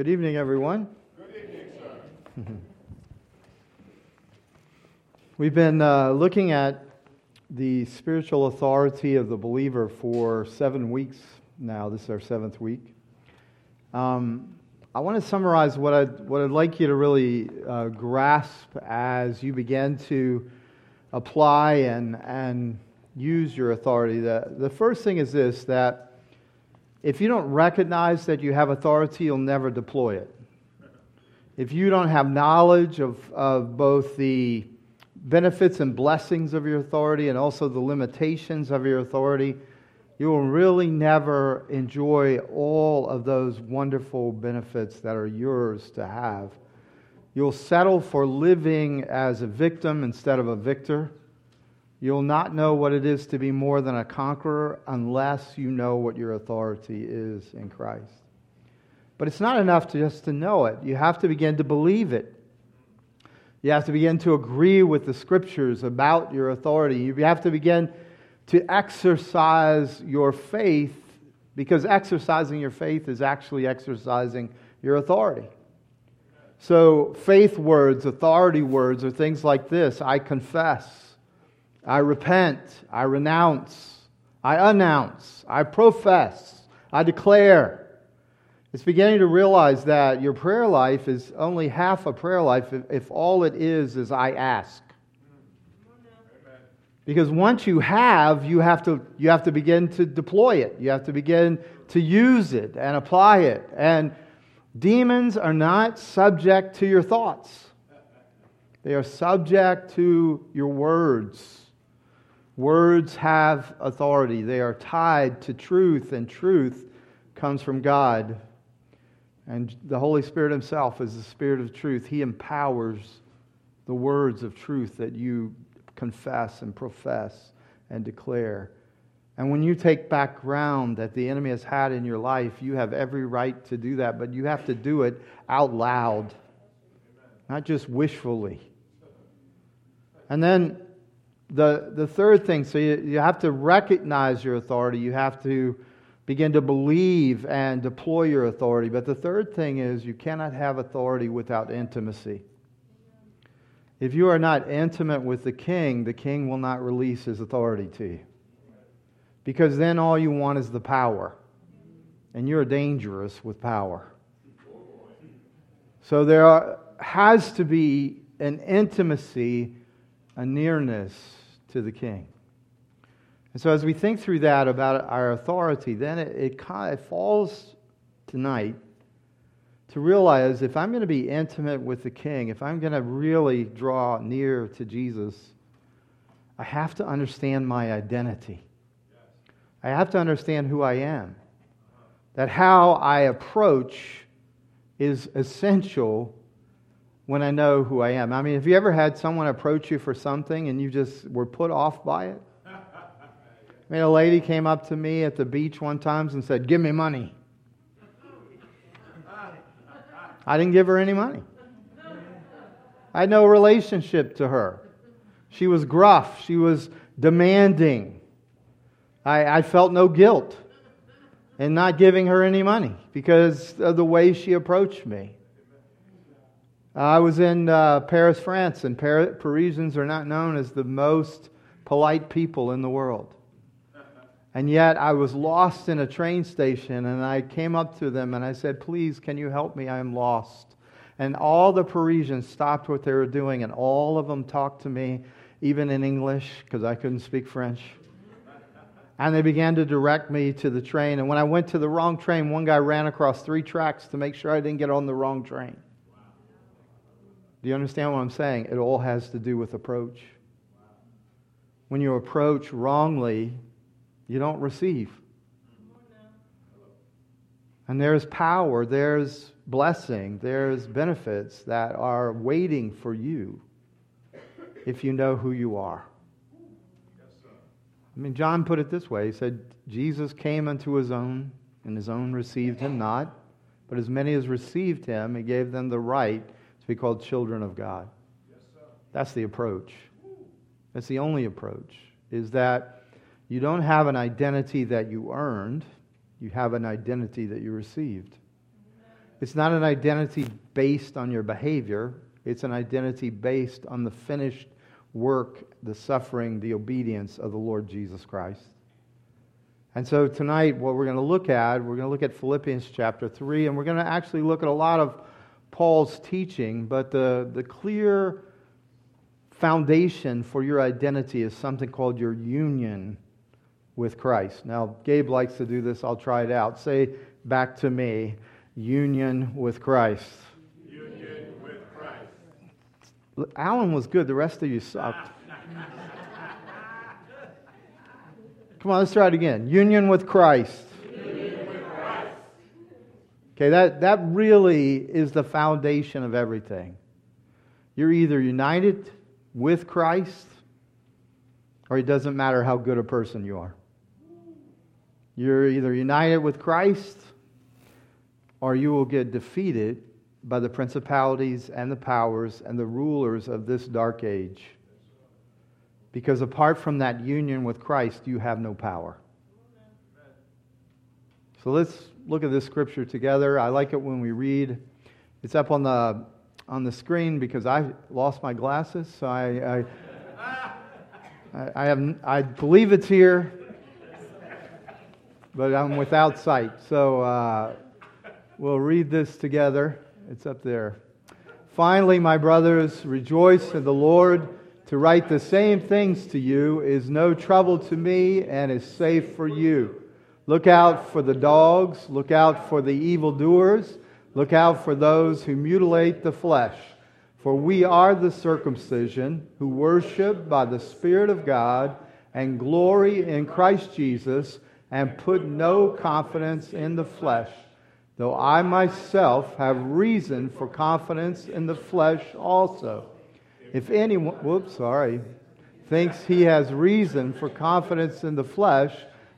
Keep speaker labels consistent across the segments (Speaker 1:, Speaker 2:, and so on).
Speaker 1: Good evening, everyone.
Speaker 2: Good evening, sir.
Speaker 1: We've been uh, looking at the spiritual authority of the believer for seven weeks now. This is our seventh week. Um, I want to summarize what I'd, what I'd like you to really uh, grasp as you begin to apply and, and use your authority. The, the first thing is this that if you don't recognize that you have authority, you'll never deploy it. If you don't have knowledge of, of both the benefits and blessings of your authority and also the limitations of your authority, you will really never enjoy all of those wonderful benefits that are yours to have. You'll settle for living as a victim instead of a victor. You'll not know what it is to be more than a conqueror unless you know what your authority is in Christ. But it's not enough to just to know it. You have to begin to believe it. You have to begin to agree with the scriptures about your authority. You have to begin to exercise your faith because exercising your faith is actually exercising your authority. So, faith words, authority words are things like this I confess. I repent, I renounce, I announce, I profess, I declare. It's beginning to realize that your prayer life is only half a prayer life if, all it is is I ask. Because once you have, you have, to, you have to begin to deploy it. You have to begin to use it and apply it. And demons are not subject to your thoughts, they are subject to your words. Words have authority, they are tied to truth, and truth comes from God. And the Holy Spirit Himself is the Spirit of truth. He empowers the words of truth that you confess and profess and declare. And when you take back ground that the enemy has had in your life, you have every right to do that, but you have to do it out loud, not just wishfully. And then the, the third thing, so you, you have to recognize your authority. You have to begin to believe and deploy your authority. But the third thing is you cannot have authority without intimacy. If you are not intimate with the king, the king will not release his authority to you. Because then all you want is the power. And you're dangerous with power. So there are, has to be an intimacy, a nearness to the king. And so, as we think through that about our authority, then it, it, falls tonight to realize if I'm going to be intimate with the king, if I'm going to really draw near to Jesus, I have to understand my identity. I have to understand who I am. That how I approach is essential when I know who I am. I mean, have you ever had someone approach you for something and you just were put off by it? I mean, a lady came up to me at the beach one time and said, Give me money. I didn't give her any money. I had no relationship to her. She was gruff, she was demanding. I, I felt no guilt in not giving her any money because of the way she approached me. I was in uh, Paris, France, and Par- Parisians are not known as the most polite people in the world. And yet I was lost in a train station, and I came up to them and I said, Please, can you help me? I am lost. And all the Parisians stopped what they were doing, and all of them talked to me, even in English, because I couldn't speak French. And they began to direct me to the train. And when I went to the wrong train, one guy ran across three tracks to make sure I didn't get on the wrong train. Do you understand what I'm saying? It all has to do with approach. When you approach wrongly, you don't receive. And there's power, there's blessing, there's benefits that are waiting for you if you know who you are. I mean, John put it this way He said, Jesus came unto his own, and his own received him not. But as many as received him, he gave them the right be called children of God. That's the approach. That's the only approach, is that you don't have an identity that you earned, you have an identity that you received. It's not an identity based on your behavior, it's an identity based on the finished work, the suffering, the obedience of the Lord Jesus Christ. And so tonight, what we're going to look at, we're going to look at Philippians chapter 3, and we're going to actually look at a lot of Paul's teaching, but the, the clear foundation for your identity is something called your union with Christ. Now, Gabe likes to do this. I'll try it out. Say back to me union with Christ.
Speaker 2: Union with Christ.
Speaker 1: Alan was good. The rest of you sucked. Come on, let's try it again. Union with Christ. Okay, that, that really is the foundation of everything. You're either united with Christ or it doesn't matter how good a person you are. You're either united with Christ or you will get defeated by the principalities and the powers and the rulers of this dark age. Because apart from that union with Christ, you have no power. So let's look at this scripture together. I like it when we read. It's up on the on the screen because I lost my glasses, so I I, I have I believe it's here, but I'm without sight. So uh, we'll read this together. It's up there. Finally, my brothers, rejoice in the Lord. To write the same things to you is no trouble to me and is safe for you. Look out for the dogs, look out for the evildoers, look out for those who mutilate the flesh. For we are the circumcision who worship by the Spirit of God and glory in Christ Jesus and put no confidence in the flesh, though I myself have reason for confidence in the flesh also. If anyone, whoops, sorry, thinks he has reason for confidence in the flesh,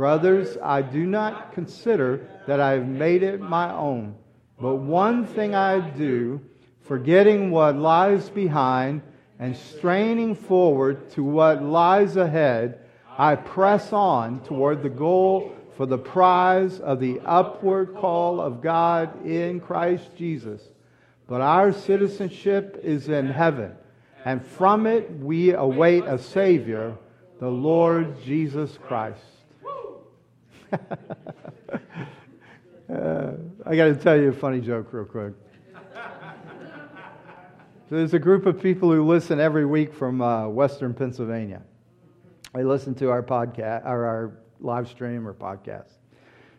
Speaker 1: Brothers, I do not consider that I have made it my own, but one thing I do, forgetting what lies behind and straining forward to what lies ahead, I press on toward the goal for the prize of the upward call of God in Christ Jesus. But our citizenship is in heaven, and from it we await a Savior, the Lord Jesus Christ uh, I got to tell you a funny joke real quick. So there's a group of people who listen every week from uh, Western Pennsylvania. They listen to our podcast or our live stream or podcast.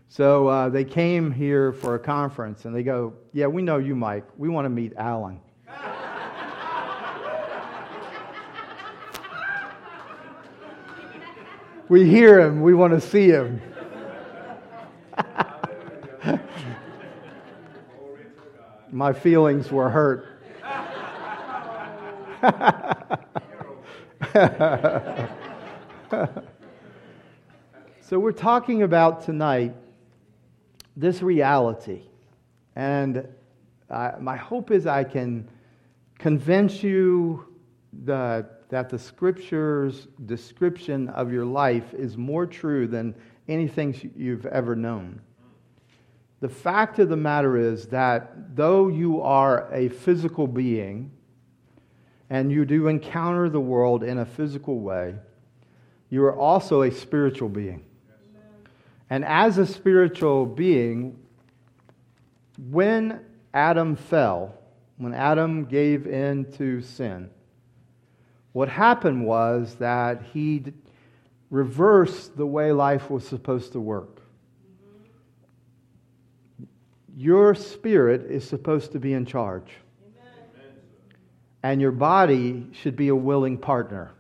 Speaker 1: So uh, they came here for a conference and they go, "Yeah, we know you, Mike. We want to meet Alan." we hear him. We want to see him. My feelings were hurt. so, we're talking about tonight this reality. And my hope is I can convince you that, that the scripture's description of your life is more true than anything you've ever known. The fact of the matter is that though you are a physical being and you do encounter the world in a physical way, you are also a spiritual being. And as a spiritual being, when Adam fell, when Adam gave in to sin, what happened was that he reversed the way life was supposed to work. Your spirit is supposed to be in charge. And your body should be a willing partner.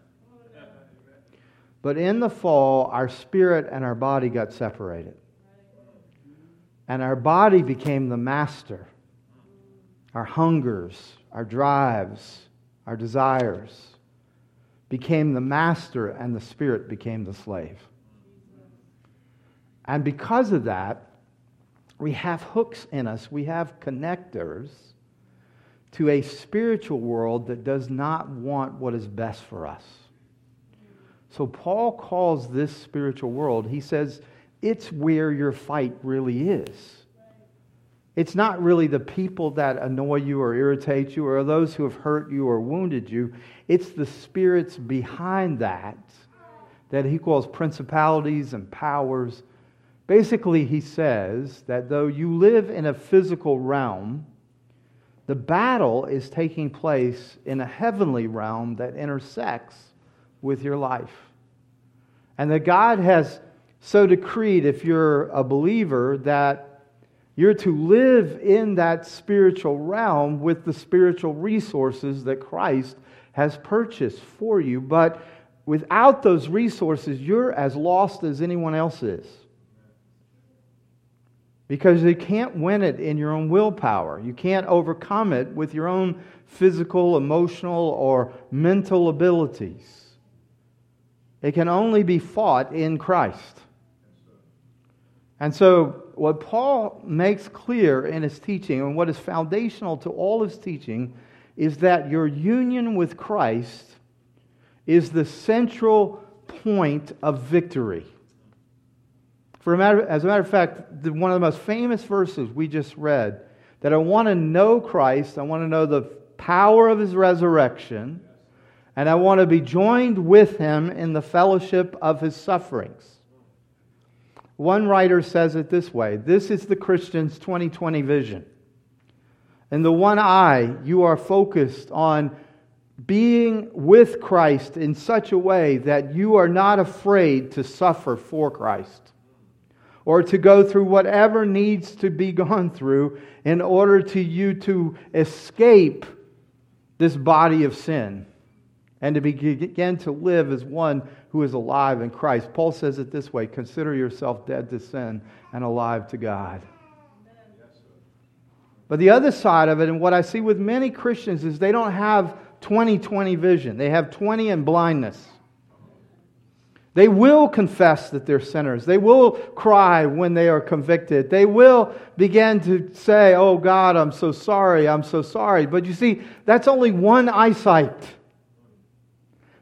Speaker 1: But in the fall, our spirit and our body got separated. And our body became the master. Our hungers, our drives, our desires became the master, and the spirit became the slave. And because of that, we have hooks in us, we have connectors to a spiritual world that does not want what is best for us. So Paul calls this spiritual world, he says, it's where your fight really is. It's not really the people that annoy you or irritate you or those who have hurt you or wounded you. It's the spirits behind that that he calls principalities and powers. Basically, he says that though you live in a physical realm, the battle is taking place in a heavenly realm that intersects with your life. And that God has so decreed, if you're a believer, that you're to live in that spiritual realm with the spiritual resources that Christ has purchased for you. But without those resources, you're as lost as anyone else is. Because you can't win it in your own willpower. You can't overcome it with your own physical, emotional, or mental abilities. It can only be fought in Christ. And so, what Paul makes clear in his teaching, and what is foundational to all his teaching, is that your union with Christ is the central point of victory. For a matter, as a matter of fact, the, one of the most famous verses we just read that I want to know Christ, I want to know the power of his resurrection, and I want to be joined with him in the fellowship of his sufferings. One writer says it this way this is the Christian's 2020 vision. In the one eye, you are focused on being with Christ in such a way that you are not afraid to suffer for Christ or to go through whatever needs to be gone through in order to you to escape this body of sin and to begin to live as one who is alive in Christ. Paul says it this way consider yourself dead to sin and alive to God. But the other side of it, and what I see with many Christians, is they don't have 2020 vision. They have 20 and blindness. They will confess that they're sinners. They will cry when they are convicted. They will begin to say, Oh God, I'm so sorry, I'm so sorry. But you see, that's only one eyesight.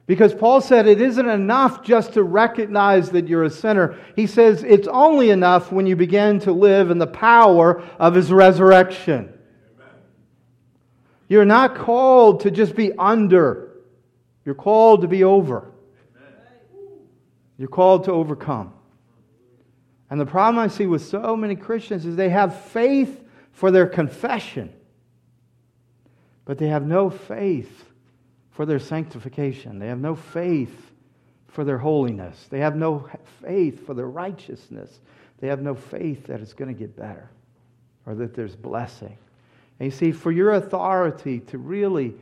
Speaker 1: Because Paul said it isn't enough just to recognize that you're a sinner. He says it's only enough when you begin to live in the power of his resurrection. You're not called to just be under, you're called to be over. You're called to overcome. And the problem I see with so many Christians is they have faith for their confession, but they have no faith for their sanctification. They have no faith for their holiness. They have no faith for their righteousness. They have no faith that it's going to get better or that there's blessing. And you see, for your authority to really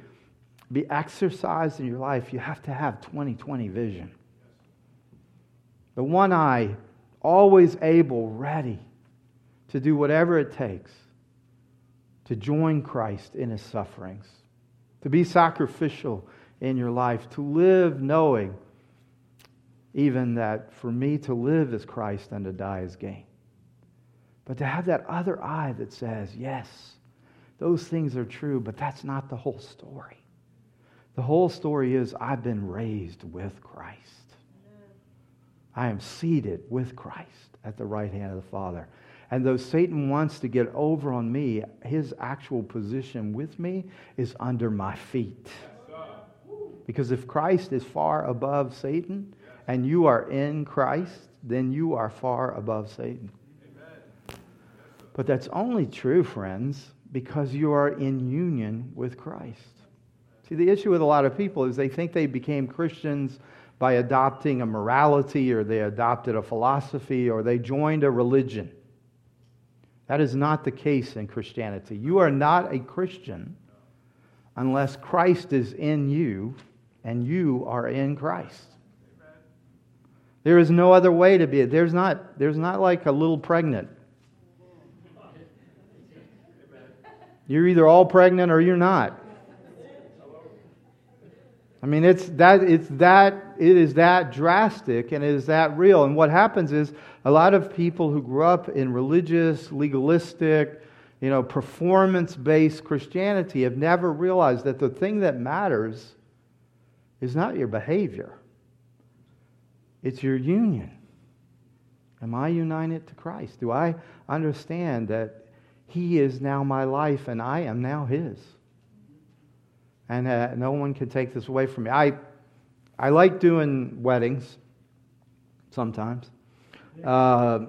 Speaker 1: be exercised in your life, you have to have 2020 vision. The one eye, always able, ready to do whatever it takes to join Christ in his sufferings to be sacrificial in your life, to live knowing even that for me to live is Christ and to die is gain. But to have that other eye that says, yes, Those things are true, but that's not the whole story. The whole story is I've been raised with Christ. I am seated with Christ at the right hand of the Father. And though Satan wants to get over on me, his actual position with me is under my feet. Because if Christ is far above Satan and you are in Christ, then you are far above Satan. But that's only true, friends, because you are in union with Christ. See, the issue with a lot of people is they think they became Christians by adopting a morality or they adopted a philosophy or they joined a religion. That is not the case in Christianity. You are not a Christian unless Christ is in you and you are in Christ. There is no other way to be. There's not, there's not like a little pregnant. You're either all pregnant or you're not. I mean, it's that, it's that, it is that drastic and it is that real. And what happens is a lot of people who grew up in religious, legalistic, you know, performance based Christianity have never realized that the thing that matters is not your behavior, it's your union. Am I united to Christ? Do I understand that He is now my life and I am now His? And uh, no one can take this away from me. I, I like doing weddings sometimes. Uh,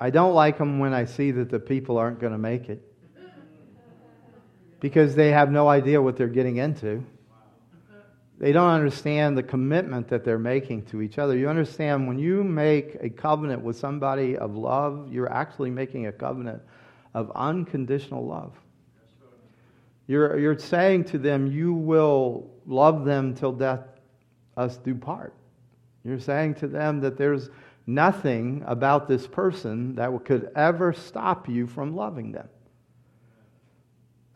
Speaker 1: I don't like them when I see that the people aren't going to make it because they have no idea what they're getting into. They don't understand the commitment that they're making to each other. You understand when you make a covenant with somebody of love, you're actually making a covenant of unconditional love. You're, you're saying to them, You will love them till death us do part. You're saying to them that there's nothing about this person that could ever stop you from loving them.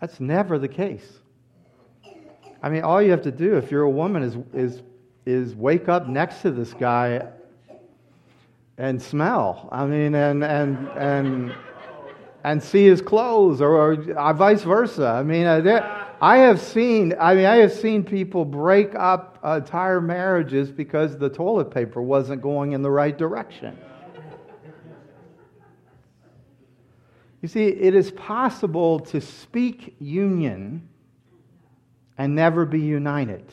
Speaker 1: That's never the case. I mean, all you have to do if you're a woman is, is, is wake up next to this guy and smell. I mean, and, and, and, and see his clothes, or, or uh, vice versa. I mean, uh, I have seen. I mean, I have seen people break up entire marriages because the toilet paper wasn't going in the right direction. You see, it is possible to speak union and never be united.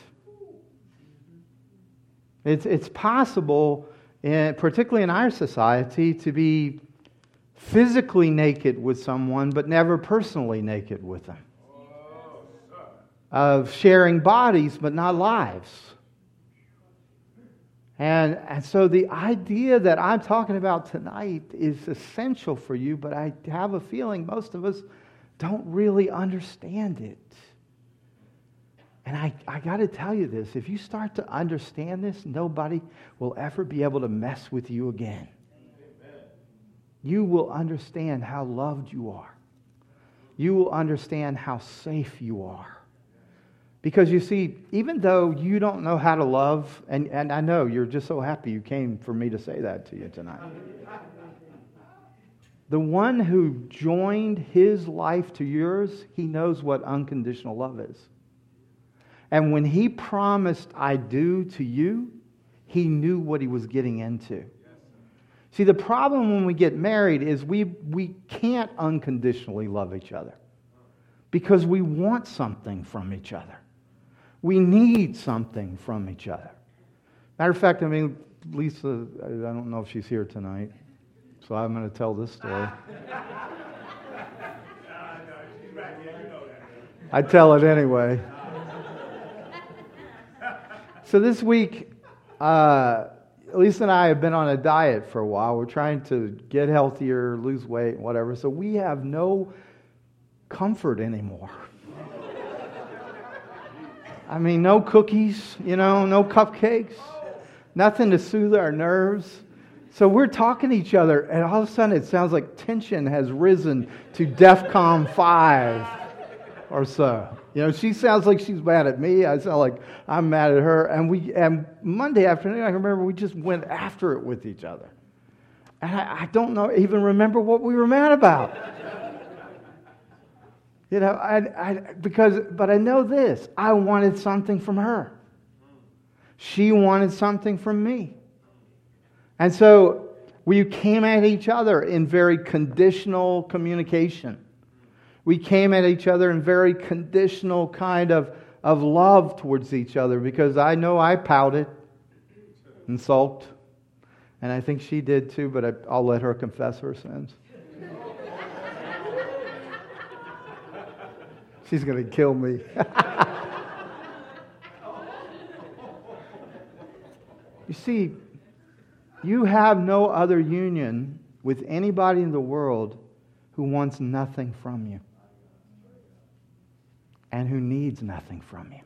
Speaker 1: It's, it's possible, in, particularly in our society, to be physically naked with someone, but never personally naked with them. Of sharing bodies, but not lives. And, and so the idea that I'm talking about tonight is essential for you, but I have a feeling most of us don't really understand it. And I, I got to tell you this if you start to understand this, nobody will ever be able to mess with you again you will understand how loved you are. You will understand how safe you are. Because you see, even though you don't know how to love, and, and I know you're just so happy you came for me to say that to you tonight. The one who joined his life to yours, he knows what unconditional love is. And when he promised, I do to you, he knew what he was getting into. See, the problem when we get married is we, we can't unconditionally love each other because we want something from each other. We need something from each other. Matter of fact, I mean, Lisa, I don't know if she's here tonight, so I'm going to tell this story. I tell it anyway. So this week, uh, Lisa and I have been on a diet for a while. We're trying to get healthier, lose weight, whatever. So we have no comfort anymore. I mean, no cookies, you know, no cupcakes, nothing to soothe our nerves. So we're talking to each other, and all of a sudden it sounds like tension has risen to DEFCON 5 or so. You know, she sounds like she's mad at me. I sound like I'm mad at her. And we and Monday afternoon, I remember we just went after it with each other. And I, I don't know even remember what we were mad about. You know, I, I, because, but I know this I wanted something from her. She wanted something from me. And so we came at each other in very conditional communication. We came at each other in very conditional kind of, of love towards each other because I know I pouted and sulked. And I think she did too, but I, I'll let her confess her sins. She's going to kill me. you see, you have no other union with anybody in the world who wants nothing from you and who needs nothing from you.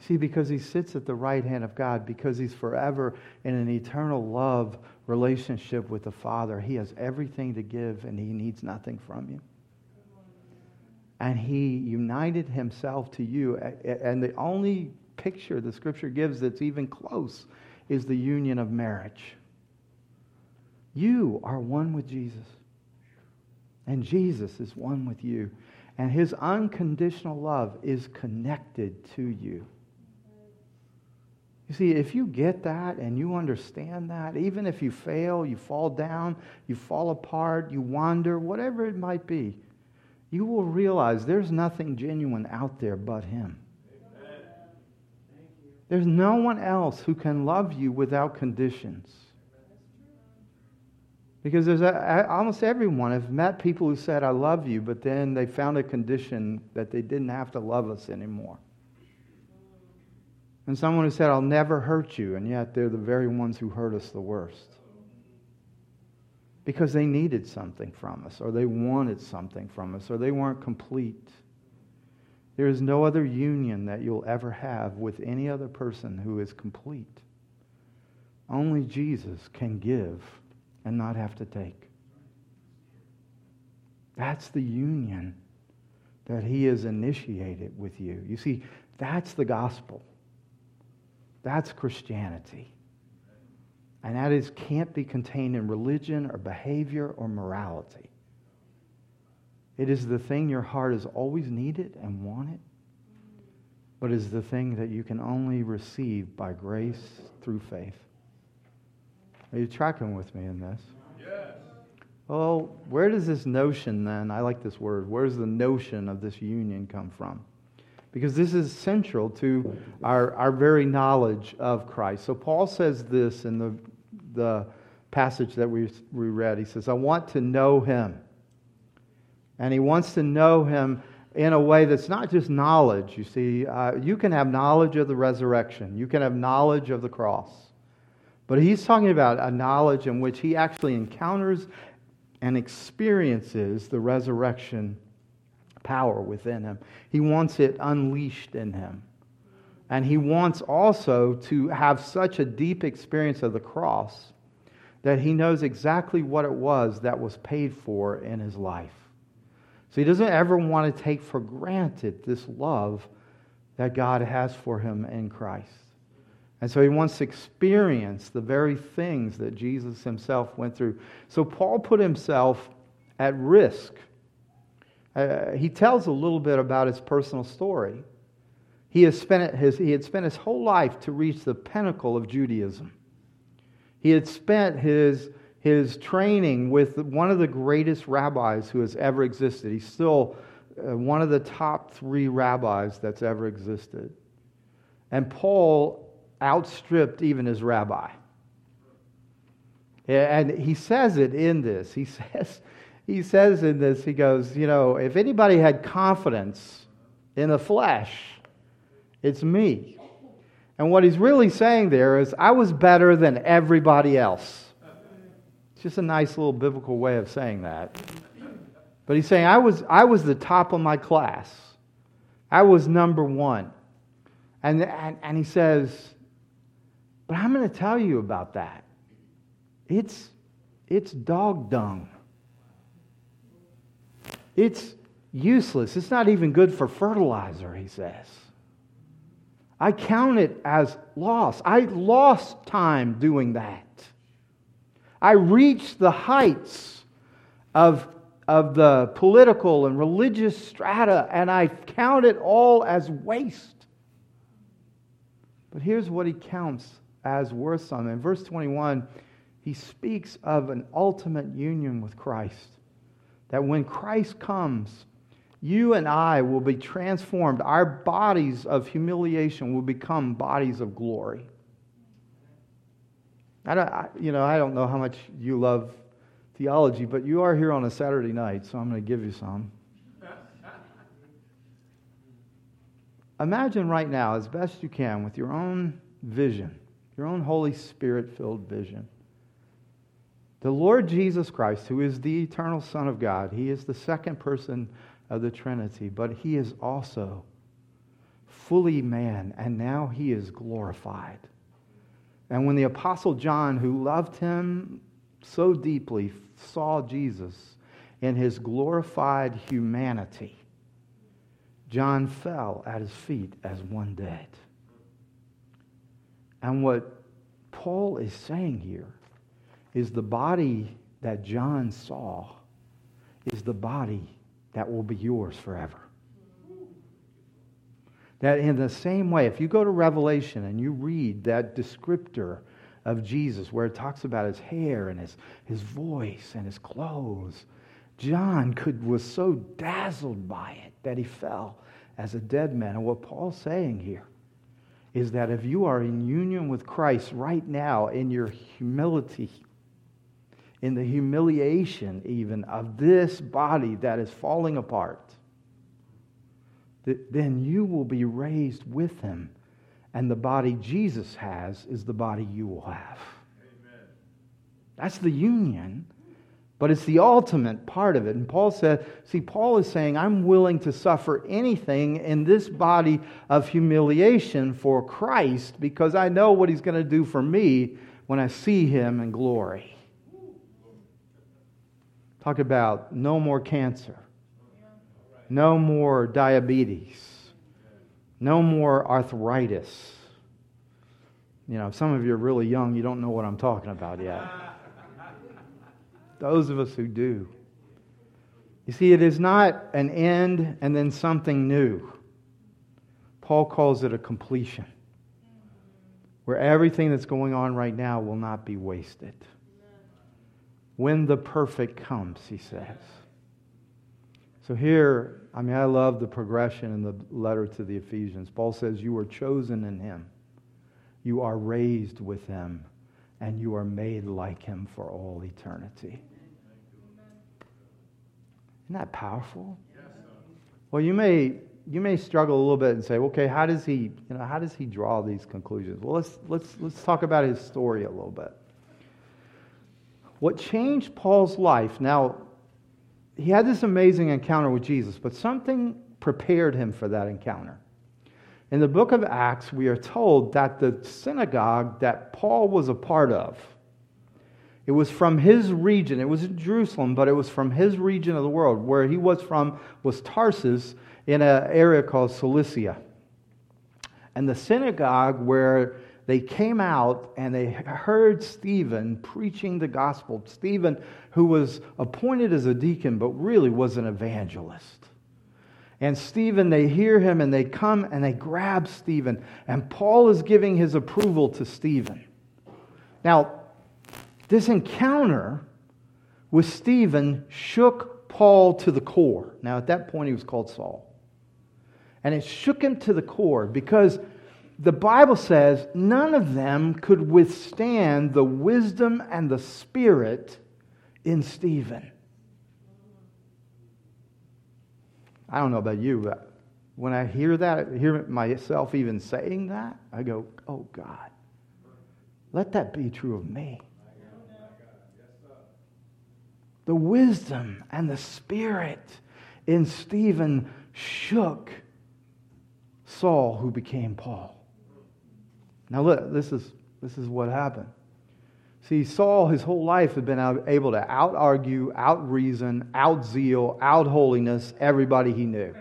Speaker 1: See, because he sits at the right hand of God, because he's forever in an eternal love relationship with the Father, he has everything to give and he needs nothing from you and he united himself to you. And the only picture the scripture gives that's even close is the union of marriage. You are one with Jesus, and Jesus is one with you. And his unconditional love is connected to you. You see, if you get that and you understand that, even if you fail, you fall down, you fall apart, you wander, whatever it might be, you will realize there's nothing genuine out there but Him. There's no one else who can love you without conditions. Because there's a, almost everyone have met people who said, I love you, but then they found a condition that they didn't have to love us anymore. And someone who said, I'll never hurt you, and yet they're the very ones who hurt us the worst because they needed something from us, or they wanted something from us, or they weren't complete. There is no other union that you'll ever have with any other person who is complete. Only Jesus can give and not have to take. That's the union that he has initiated with you. You see, that's the gospel. That's Christianity. And that is can't be contained in religion or behavior or morality. It is the thing your heart has always needed and wanted, but is the thing that you can only receive by grace through faith. Are you tracking with me in this?
Speaker 2: Yes.
Speaker 1: Well, where does this notion then, I like this word, where does the notion of this union come from? because this is central to our, our very knowledge of Christ. So Paul says this in the the passage that we, we read. He says, I want to know him. And he wants to know him in a way that's not just knowledge. You see, uh, you can have knowledge of the resurrection, you can have knowledge of the cross. But he's talking about a knowledge in which he actually encounters and experiences the resurrection power within him. He wants it unleashed in him. And he wants also to have such a deep experience of the cross that he knows exactly what it was that was paid for in his life. So he doesn't ever want to take for granted this love that God has for him in Christ. And so he wants to experience the very things that Jesus himself went through. So Paul put himself at risk. Uh, he tells a little bit about his personal story. He, has spent his, he had spent his whole life to reach the pinnacle of Judaism. He had spent his, his training with one of the greatest rabbis who has ever existed. He's still uh, one of the top three rabbis that's ever existed. And Paul outstripped even his rabbi. And he says it in this. He says, he says in this, he goes, you know, if anybody had confidence in the flesh, it's me. And what he's really saying there is, I was better than everybody else. It's just a nice little biblical way of saying that. But he's saying, I was, I was the top of my class. I was number one. And, and, and he says, But I'm going to tell you about that. It's, it's dog dung. It's useless. It's not even good for fertilizer, he says. I count it as loss. I lost time doing that. I reached the heights of, of the political and religious strata, and I count it all as waste. But here's what he counts as worth something. In verse 21, he speaks of an ultimate union with Christ. That when Christ comes, you and I will be transformed. Our bodies of humiliation will become bodies of glory. I don't, I, you know, I don't know how much you love theology, but you are here on a Saturday night, so I'm going to give you some. Imagine right now, as best you can, with your own vision, your own Holy Spirit filled vision. The Lord Jesus Christ, who is the eternal Son of God, he is the second person of the Trinity, but he is also fully man, and now he is glorified. And when the Apostle John, who loved him so deeply, saw Jesus in his glorified humanity, John fell at his feet as one dead. And what Paul is saying here is the body that John saw is the body that will be yours forever. That in the same way, if you go to Revelation and you read that descriptor of Jesus where it talks about his hair and his, his voice and his clothes, John could, was so dazzled by it that he fell as a dead man. And what Paul's saying here is that if you are in union with Christ right now in your humility, in the humiliation even of this body that is falling apart, then you will be raised with him. And the body Jesus has is the body you will have. Amen. That's the union, but it's the ultimate part of it. And Paul said, see, Paul is saying, I'm willing to suffer anything in this body of humiliation for Christ because I know what he's going to do for me when I see him in glory. Talk about no more cancer, no more diabetes, no more arthritis. You know, some of you are really young, you don't know what I'm talking about yet. Those of us who do. You see, it is not an end and then something new. Paul calls it a completion, where everything that's going on right now will not be wasted when the perfect comes, he says. So here, I mean, I love the progression in the letter to the Ephesians. Paul says, You are chosen in him, you are raised with him, and you are made like him for all eternity. Isn't that powerful? Well, you may you may struggle a little bit and say, okay, how does he, you know, how does he draw these conclusions? Well, let's let's let's talk about his story a little bit. What changed Paul's life, now, he had this amazing encounter with Jesus, but something prepared him for that encounter. In the book of Acts, we are told that the synagogue that Paul was a part of, it was from his region. It was in Jerusalem, but it was from his region of the world. Where he was from was Tarsus in an area called Cilicia. And the synagogue where they came out and they heard Stephen preaching the gospel. Stephen, who was appointed as a deacon, but really was an evangelist. And Stephen, they hear him and they come and they grab Stephen. And Paul is giving his approval to Stephen. Now, this encounter with Stephen shook Paul to the core. Now, at that point, he was called Saul. And it shook him to the core because the Bible says none of them could withstand the wisdom and the spirit in Stephen. I don't know about you, but when I hear that, hear myself even saying that, I go, oh God, let that be true of me. The wisdom and the spirit in Stephen shook Saul, who became Paul. Now, look, this is, this is what happened. See, Saul, his whole life, had been able to out argue, out reason, out zeal, out holiness everybody he knew.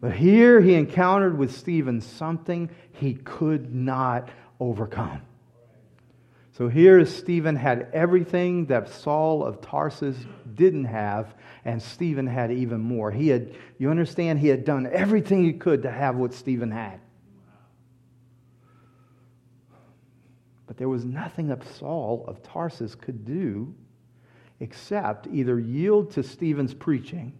Speaker 1: But here he encountered with Stephen something he could not overcome. So here Stephen had everything that Saul of Tarsus didn't have, and Stephen had even more. He had, you understand, he had done everything he could to have what Stephen had. But there was nothing that Saul of Tarsus could do except either yield to Stephen's preaching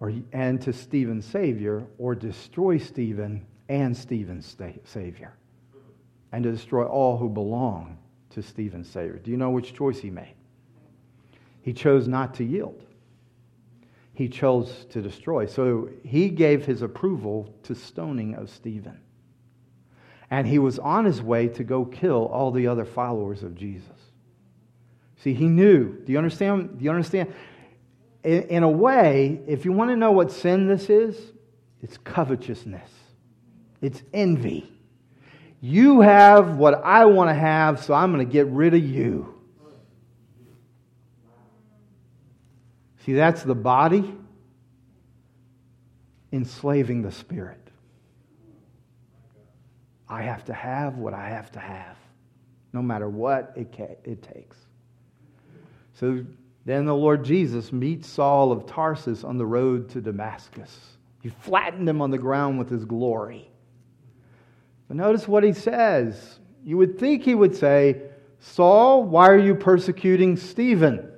Speaker 1: or, and to Stephen's Savior or destroy Stephen and Stephen's Savior and to destroy all who belong to Stephen's Savior. Do you know which choice he made? He chose not to yield. He chose to destroy. So he gave his approval to stoning of Stephen. And he was on his way to go kill all the other followers of Jesus. See, he knew. Do you understand? Do you understand? In, in a way, if you want to know what sin this is, it's covetousness, it's envy. You have what I want to have, so I'm going to get rid of you. See, that's the body enslaving the spirit. I have to have what I have to have, no matter what it, it takes. So then the Lord Jesus meets Saul of Tarsus on the road to Damascus. He flattened him on the ground with his glory. But notice what he says. You would think he would say, Saul, why are you persecuting Stephen?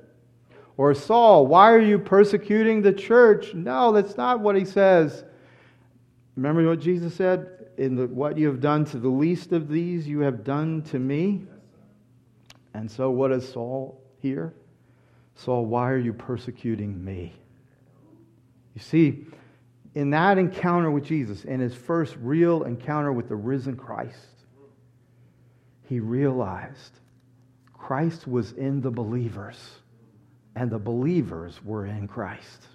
Speaker 1: Or Saul, why are you persecuting the church? No, that's not what he says. Remember what Jesus said? In the, what you have done to the least of these, you have done to me. And so, what does Saul hear? Saul, why are you persecuting me? You see, in that encounter with Jesus, in his first real encounter with the risen Christ, he realized Christ was in the believers, and the believers were in Christ.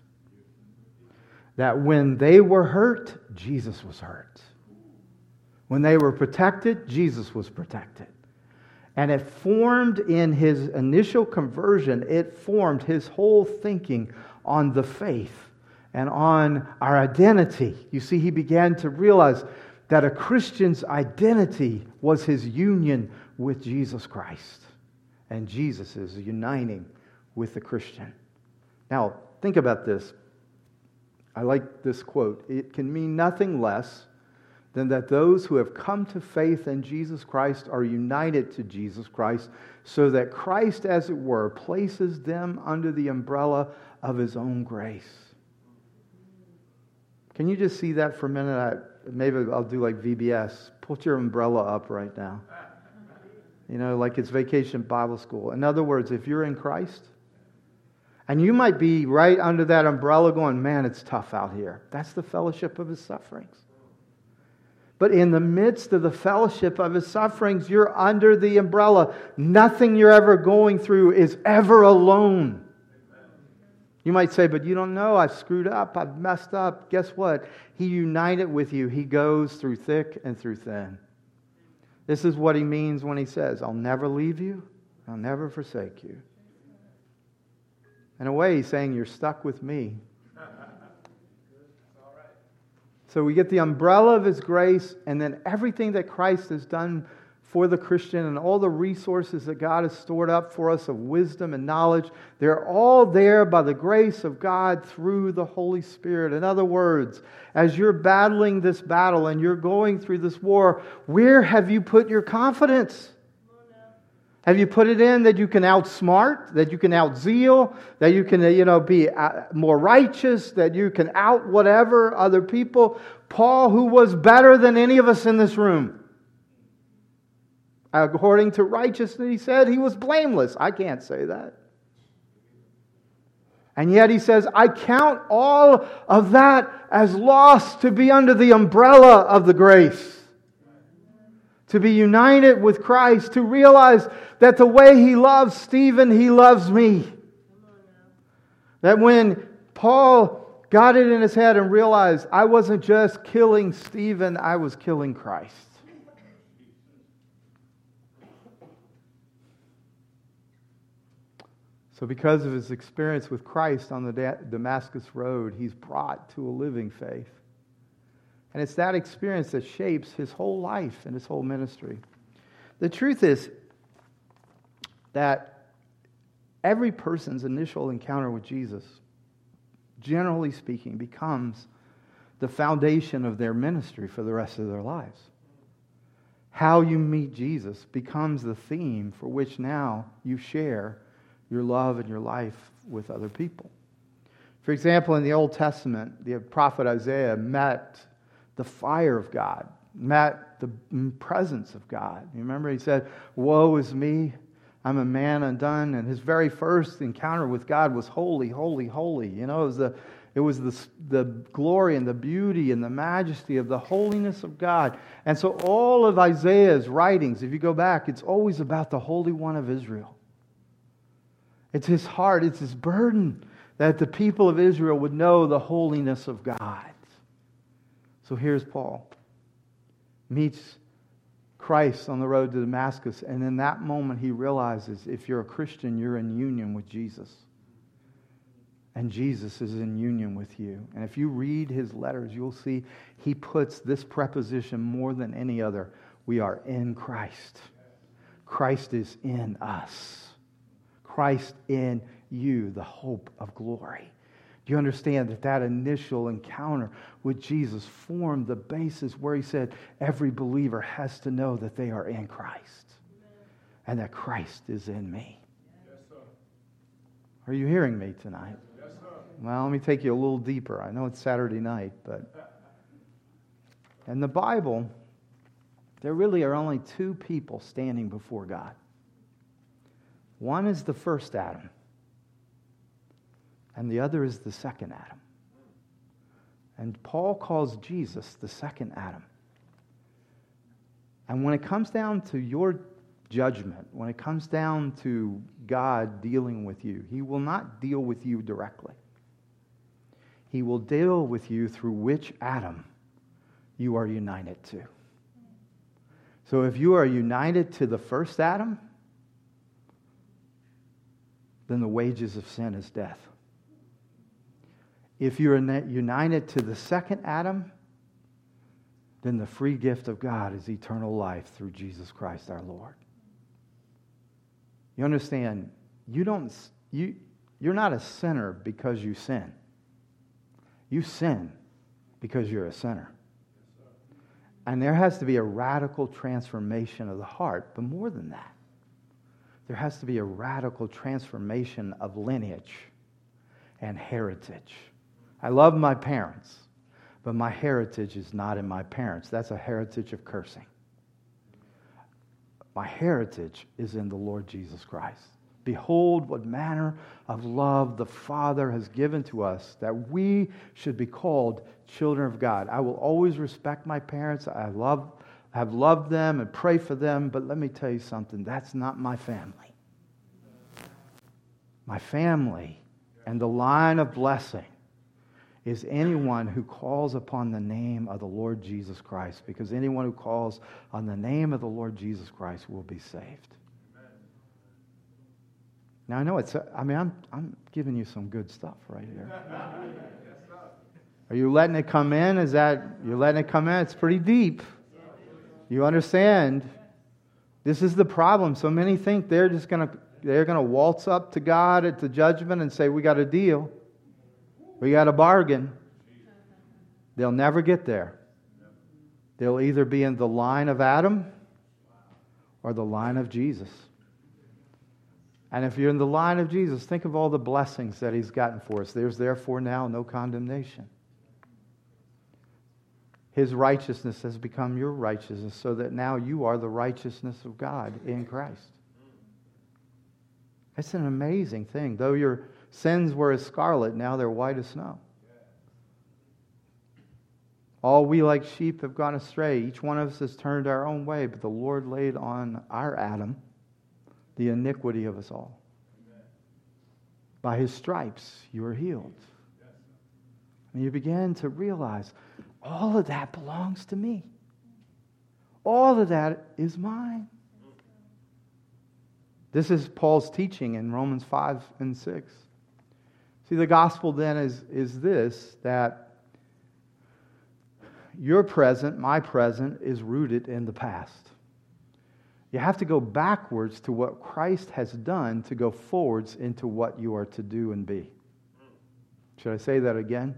Speaker 1: That when they were hurt, Jesus was hurt. When they were protected, Jesus was protected. And it formed in his initial conversion, it formed his whole thinking on the faith and on our identity. You see, he began to realize that a Christian's identity was his union with Jesus Christ. And Jesus is uniting with the Christian. Now, think about this. I like this quote. It can mean nothing less than that those who have come to faith in Jesus Christ are united to Jesus Christ, so that Christ, as it were, places them under the umbrella of his own grace. Can you just see that for a minute? I, maybe I'll do like VBS. Put your umbrella up right now. You know, like it's vacation Bible school. In other words, if you're in Christ, and you might be right under that umbrella going, man, it's tough out here. That's the fellowship of his sufferings. But in the midst of the fellowship of his sufferings, you're under the umbrella. Nothing you're ever going through is ever alone. You might say, but you don't know. I've screwed up. I've messed up. Guess what? He united with you. He goes through thick and through thin. This is what he means when he says, I'll never leave you. I'll never forsake you. In a way, he's saying, You're stuck with me. So we get the umbrella of his grace, and then everything that Christ has done for the Christian and all the resources that God has stored up for us of wisdom and knowledge, they're all there by the grace of God through the Holy Spirit. In other words, as you're battling this battle and you're going through this war, where have you put your confidence? Have you put it in that you can outsmart, that you can outzeal, that you can you know, be uh, more righteous, that you can out whatever other people? Paul, who was better than any of us in this room, According to righteousness, he said he was blameless. I can't say that. And yet he says, I count all of that as loss to be under the umbrella of the grace. To be united with Christ, to realize that the way he loves Stephen, he loves me. That when Paul got it in his head and realized I wasn't just killing Stephen, I was killing Christ. So, because of his experience with Christ on the Damascus Road, he's brought to a living faith. And it's that experience that shapes his whole life and his whole ministry. The truth is that every person's initial encounter with Jesus, generally speaking, becomes the foundation of their ministry for the rest of their lives. How you meet Jesus becomes the theme for which now you share your love and your life with other people. For example, in the Old Testament, the prophet Isaiah met the fire of God, met the presence of God. You remember he said, Woe is me, I'm a man undone. And his very first encounter with God was holy, holy, holy. You know, it was the it was the, the glory and the beauty and the majesty of the holiness of God. And so, all of Isaiah's writings, if you go back, it's always about the Holy One of Israel. It's his heart, it's his burden that the people of Israel would know the holiness of God. So, here's Paul meets Christ on the road to Damascus, and in that moment, he realizes if you're a Christian, you're in union with Jesus and Jesus is in union with you. And if you read his letters, you'll see he puts this preposition more than any other. We are in Christ. Christ is in us. Christ in you, the hope of glory. Do you understand that that initial encounter with Jesus formed the basis where he said every believer has to know that they are in Christ and that Christ is in me? Yes, are you hearing me tonight? Well, let me take you a little deeper. I know it's Saturday night, but in the Bible, there really are only two people standing before God. One is the first Adam, and the other is the second Adam. And Paul calls Jesus the second Adam. And when it comes down to your judgment, when it comes down to God dealing with you, he will not deal with you directly. He will deal with you through which Adam you are united to. So if you are united to the first Adam, then the wages of sin is death. If you're united to the second Adam, then the free gift of God is eternal life through Jesus Christ our Lord. You understand, you don't, you, you're not a sinner because you sin. You sin because you're a sinner. And there has to be a radical transformation of the heart, but more than that, there has to be a radical transformation of lineage and heritage. I love my parents, but my heritage is not in my parents. That's a heritage of cursing. My heritage is in the Lord Jesus Christ. Behold, what manner of love the Father has given to us that we should be called children of God. I will always respect my parents. I love, have loved them and pray for them, but let me tell you something that's not my family. My family and the line of blessing is anyone who calls upon the name of the Lord Jesus Christ, because anyone who calls on the name of the Lord Jesus Christ will be saved. Now, I know it's, I mean, I'm, I'm giving you some good stuff right here. Are you letting it come in? Is that, you're letting it come in? It's pretty deep. You understand? This is the problem. So many think they're just going to, they're going to waltz up to God at the judgment and say, We got a deal. We got a bargain. They'll never get there. They'll either be in the line of Adam or the line of Jesus. And if you're in the line of Jesus, think of all the blessings that he's gotten for us. There's therefore now no condemnation. His righteousness has become your righteousness, so that now you are the righteousness of God in Christ. It's an amazing thing. Though your sins were as scarlet, now they're white as snow. All we like sheep have gone astray. Each one of us has turned our own way, but the Lord laid on our Adam the iniquity of us all. By his stripes, you are healed. And you begin to realize all of that belongs to me. All of that is mine. This is Paul's teaching in Romans 5 and 6. See, the gospel then is, is this that your present, my present, is rooted in the past. You have to go backwards to what Christ has done to go forwards into what you are to do and be. Should I say that again?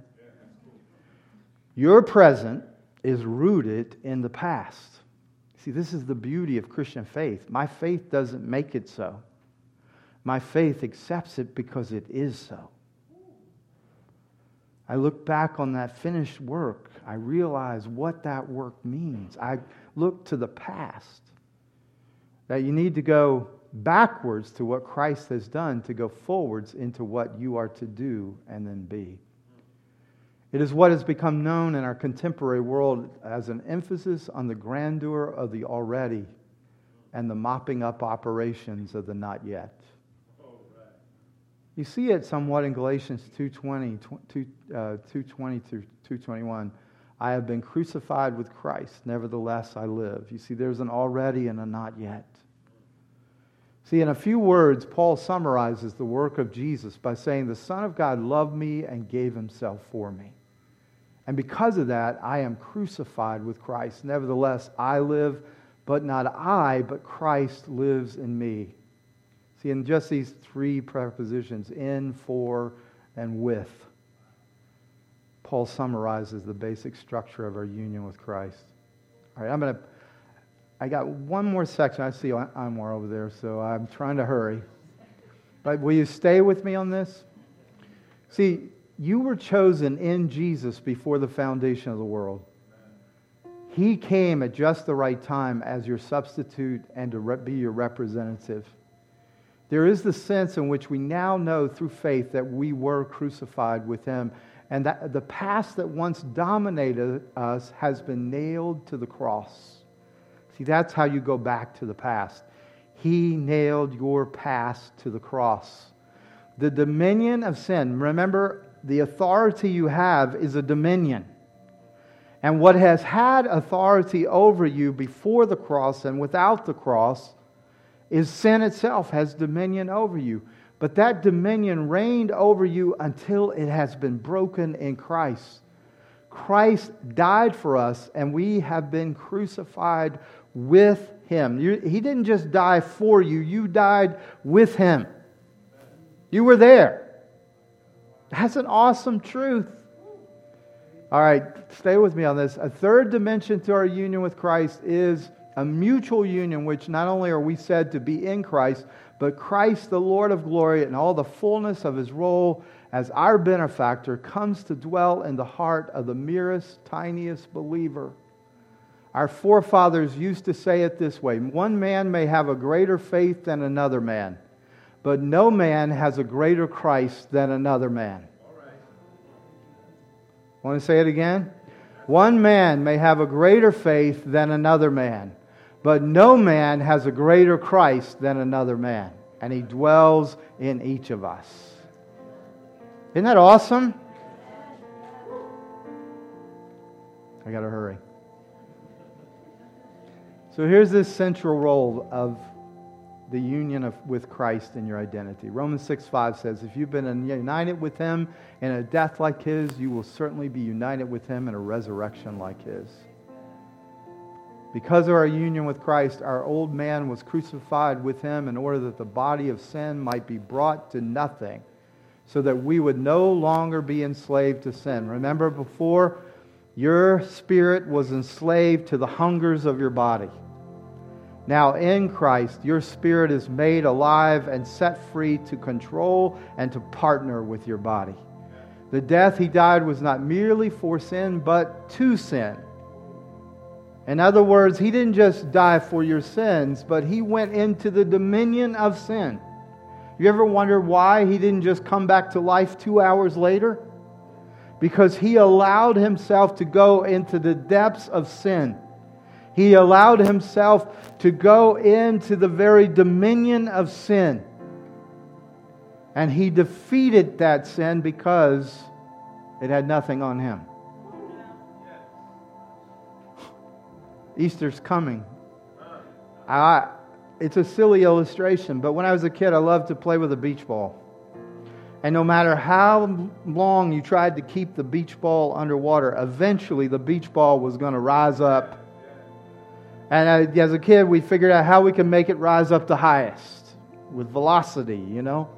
Speaker 1: Your present is rooted in the past. See, this is the beauty of Christian faith. My faith doesn't make it so, my faith accepts it because it is so. I look back on that finished work. I realize what that work means. I look to the past. That you need to go backwards to what Christ has done to go forwards into what you are to do and then be. It is what has become known in our contemporary world as an emphasis on the grandeur of the already and the mopping up operations of the not yet. You see it somewhat in Galatians 2.20, 2, uh, 2.20 through 2.21. I have been crucified with Christ, nevertheless I live. You see, there's an already and a not yet. See, in a few words, Paul summarizes the work of Jesus by saying, The Son of God loved me and gave himself for me. And because of that, I am crucified with Christ. Nevertheless, I live, but not I, but Christ lives in me. See, in just these three prepositions, in, for, and with, Paul summarizes the basic structure of our union with Christ. All right, I'm going to, I got one more section. I see Anwar over there, so I'm trying to hurry. But will you stay with me on this? See, you were chosen in Jesus before the foundation of the world. He came at just the right time as your substitute and to be your representative. There is the sense in which we now know through faith that we were crucified with him, and that the past that once dominated us has been nailed to the cross. See, that's how you go back to the past. He nailed your past to the cross. The dominion of sin, remember, the authority you have is a dominion. And what has had authority over you before the cross and without the cross is sin itself has dominion over you. But that dominion reigned over you until it has been broken in Christ. Christ died for us, and we have been crucified with him. You, he didn't just die for you, you died with him. You were there. That's an awesome truth. All right, stay with me on this. A third dimension to our union with Christ is a mutual union, which not only are we said to be in Christ, but Christ, the Lord of glory, and all the fullness of his role as our benefactor comes to dwell in the heart of the merest, tiniest believer. Our forefathers used to say it this way one man may have a greater faith than another man, but no man has a greater Christ than another man. Want to say it again? One man may have a greater faith than another man, but no man has a greater Christ than another man, and he dwells in each of us. Isn't that awesome? I got to hurry. So here's this central role of the union of, with Christ in your identity. Romans 6 5 says, If you've been united with him in a death like his, you will certainly be united with him in a resurrection like his. Because of our union with Christ, our old man was crucified with him in order that the body of sin might be brought to nothing, so that we would no longer be enslaved to sin. Remember, before your spirit was enslaved to the hungers of your body. Now, in Christ, your spirit is made alive and set free to control and to partner with your body. The death he died was not merely for sin, but to sin in other words, he didn't just die for your sins, but he went into the dominion of sin. You ever wonder why he didn't just come back to life two hours later? Because he allowed himself to go into the depths of sin. He allowed himself to go into the very dominion of sin. And he defeated that sin because it had nothing on him. Easter's coming. I, it's a silly illustration, but when I was a kid, I loved to play with a beach ball. And no matter how long you tried to keep the beach ball underwater, eventually the beach ball was going to rise up And uh, as a kid, we figured out how we can make it rise up to highest with velocity, you know?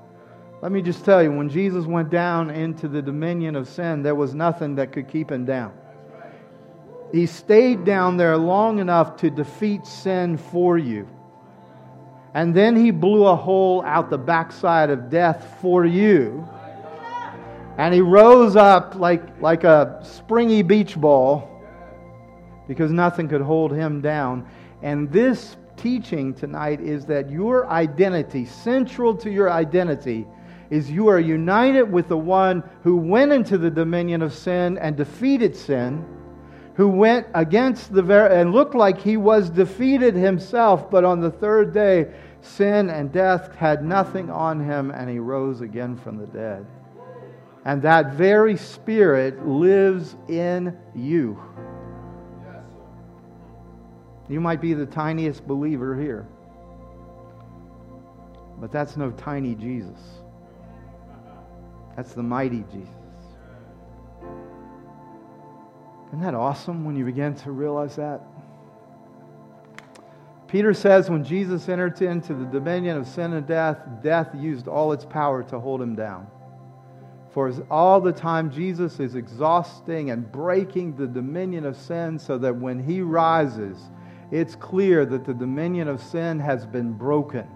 Speaker 1: Let me just tell you, when Jesus went down into the dominion of sin, there was nothing that could keep him down. He stayed down there long enough to defeat sin for you. And then he blew a hole out the backside of death for you. And he rose up like, like a springy beach ball because nothing could hold him down. And this teaching tonight is that your identity, central to your identity, is you are united with the one who went into the dominion of sin and defeated sin, who went against the very, and looked like he was defeated himself, but on the third day, sin and death had nothing on him, and he rose again from the dead. And that very spirit lives in you. You might be the tiniest believer here, but that's no tiny Jesus. That's the mighty Jesus. Isn't that awesome when you begin to realize that? Peter says when Jesus entered into the dominion of sin and death, death used all its power to hold him down. For all the time, Jesus is exhausting and breaking the dominion of sin so that when he rises, it's clear that the dominion of sin has been broken.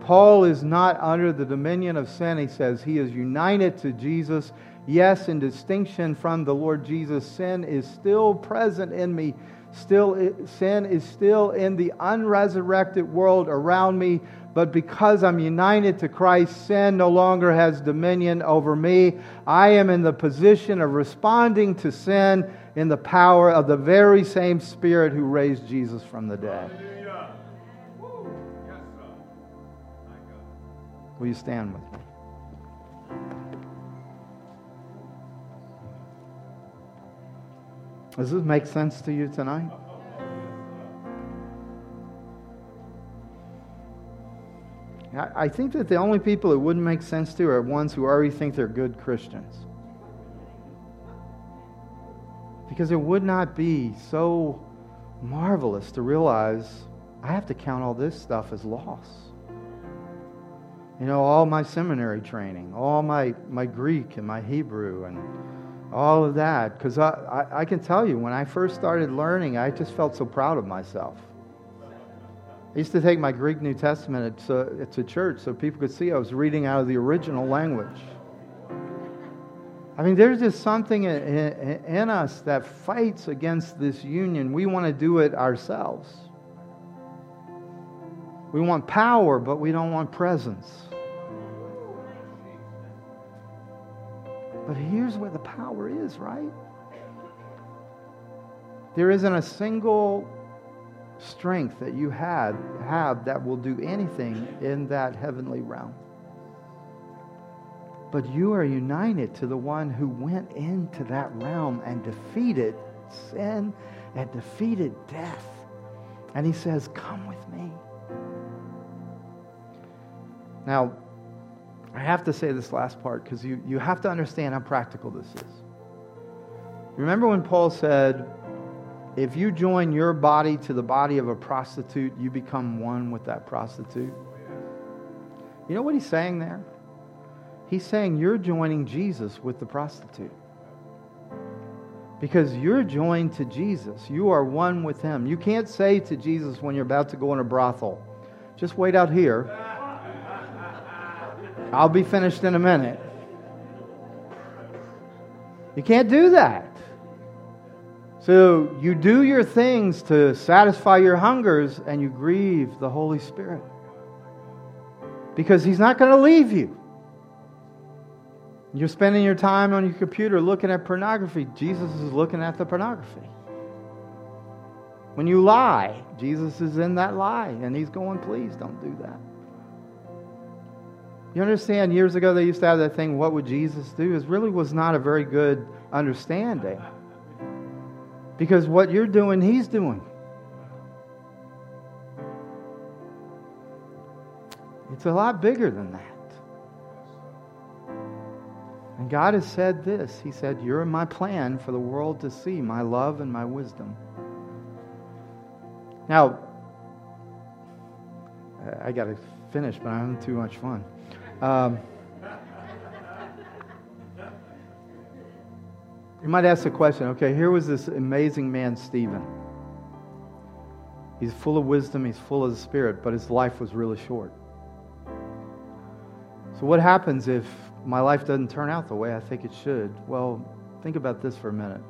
Speaker 1: Paul is not under the dominion of sin. He says he is united to Jesus. Yes, in distinction from the Lord Jesus, sin is still present in me. Still, sin is still in the unresurrected world around me. But because I'm united to Christ, sin no longer has dominion over me. I am in the position of responding to sin in the power of the very same Spirit who raised Jesus from the dead. Will you stand with me? Does this make sense to you tonight? I think that the only people it wouldn't make sense to are ones who already think they're good Christians. Because it would not be so marvelous to realize I have to count all this stuff as loss you know, all my seminary training, all my, my Greek and my Hebrew and all of that. Because I, I, I, can tell you, when I first started learning, I just felt so proud of myself. I used to take my Greek New Testament to, to church so people could see I was reading out of the original language. I mean, there's just something in, in, in us that fights against this union. We want to do it ourselves. We want power, but we don't want presence. But here's where the power is, right? There isn't a single strength that you had, have that will do anything in that heavenly realm. But you are united to the one who went into that realm and defeated sin and defeated death. And he says, Come with me. Now, I have to say this last part because you, you have to understand how practical this is. Remember when Paul said, if you join your body to the body of a prostitute, you become one with that prostitute? You know what he's saying there? He's saying you're joining Jesus with the prostitute. Because you're joined to Jesus. You are one with him. You can't say to Jesus when you're about to go in a brothel, just wait out here I'll be finished in a minute. You can't do that. So you do your things to satisfy your hungers and you grieve the Holy Spirit. Because He's not going to leave you. You're spending your time on your computer looking at pornography. Jesus is looking at the pornography. When you lie, Jesus is in that lie and He's going, please don't do that. You understand, years ago they used to have that thing, what would Jesus do? It really was not a very good understanding. Because what you're doing, he's doing. It's a lot bigger than that. And God has said this He said, You're my plan for the world to see my love and my wisdom. Now, I got to finish, but I'm too much fun. Um, you might ask the question okay, here was this amazing man, Stephen. He's full of wisdom, he's full of the Spirit, but his life was really short. So, what happens if my life doesn't turn out the way I think it should? Well, think about this for a minute.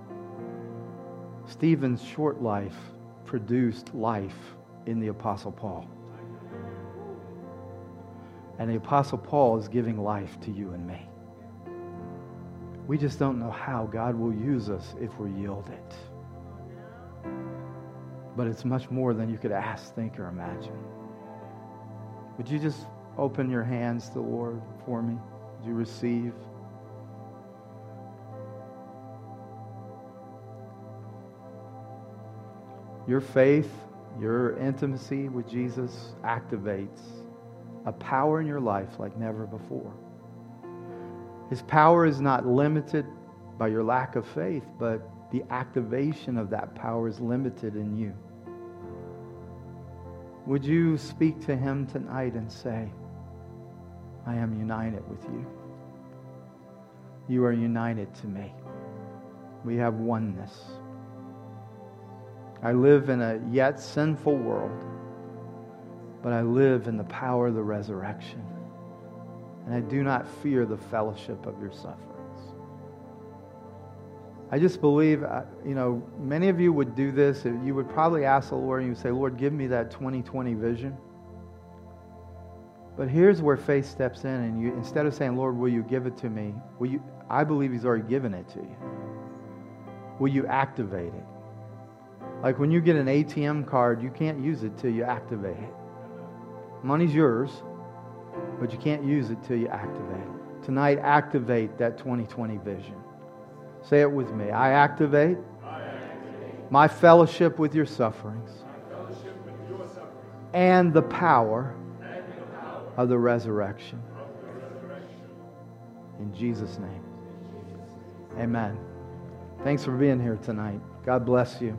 Speaker 1: Stephen's short life produced life in the Apostle Paul. And the Apostle Paul is giving life to you and me. We just don't know how God will use us if we yield it. But it's much more than you could ask, think, or imagine. Would you just open your hands to the Lord for me? Would you receive? Your faith, your intimacy with Jesus activates a power in your life like never before. His power is not limited by your lack of faith, but the activation of that power is limited in you. Would you speak to him tonight and say, I am united with you? You are united to me. We have oneness. I live in a yet sinful world, but I live in the power of the resurrection. And I do not fear the fellowship of your sufferings. I just believe, uh, you know, many of you would do this. You would probably ask the Lord and you would say, Lord, give me that 2020 vision. But here's where faith steps in, and you instead of saying, Lord, will you give it to me? Will you I believe He's already given it to you. Will you activate it? Like when you get an ATM card, you can't use it till you activate it. Money's yours, but you can't use it till you activate it. Tonight, activate that 2020 vision. Say it with me. I activate, my fellowship with your sufferings,
Speaker 2: with your
Speaker 1: and the power
Speaker 2: of the resurrection.
Speaker 1: In Jesus' name. Amen. Thanks for being here tonight. God bless you.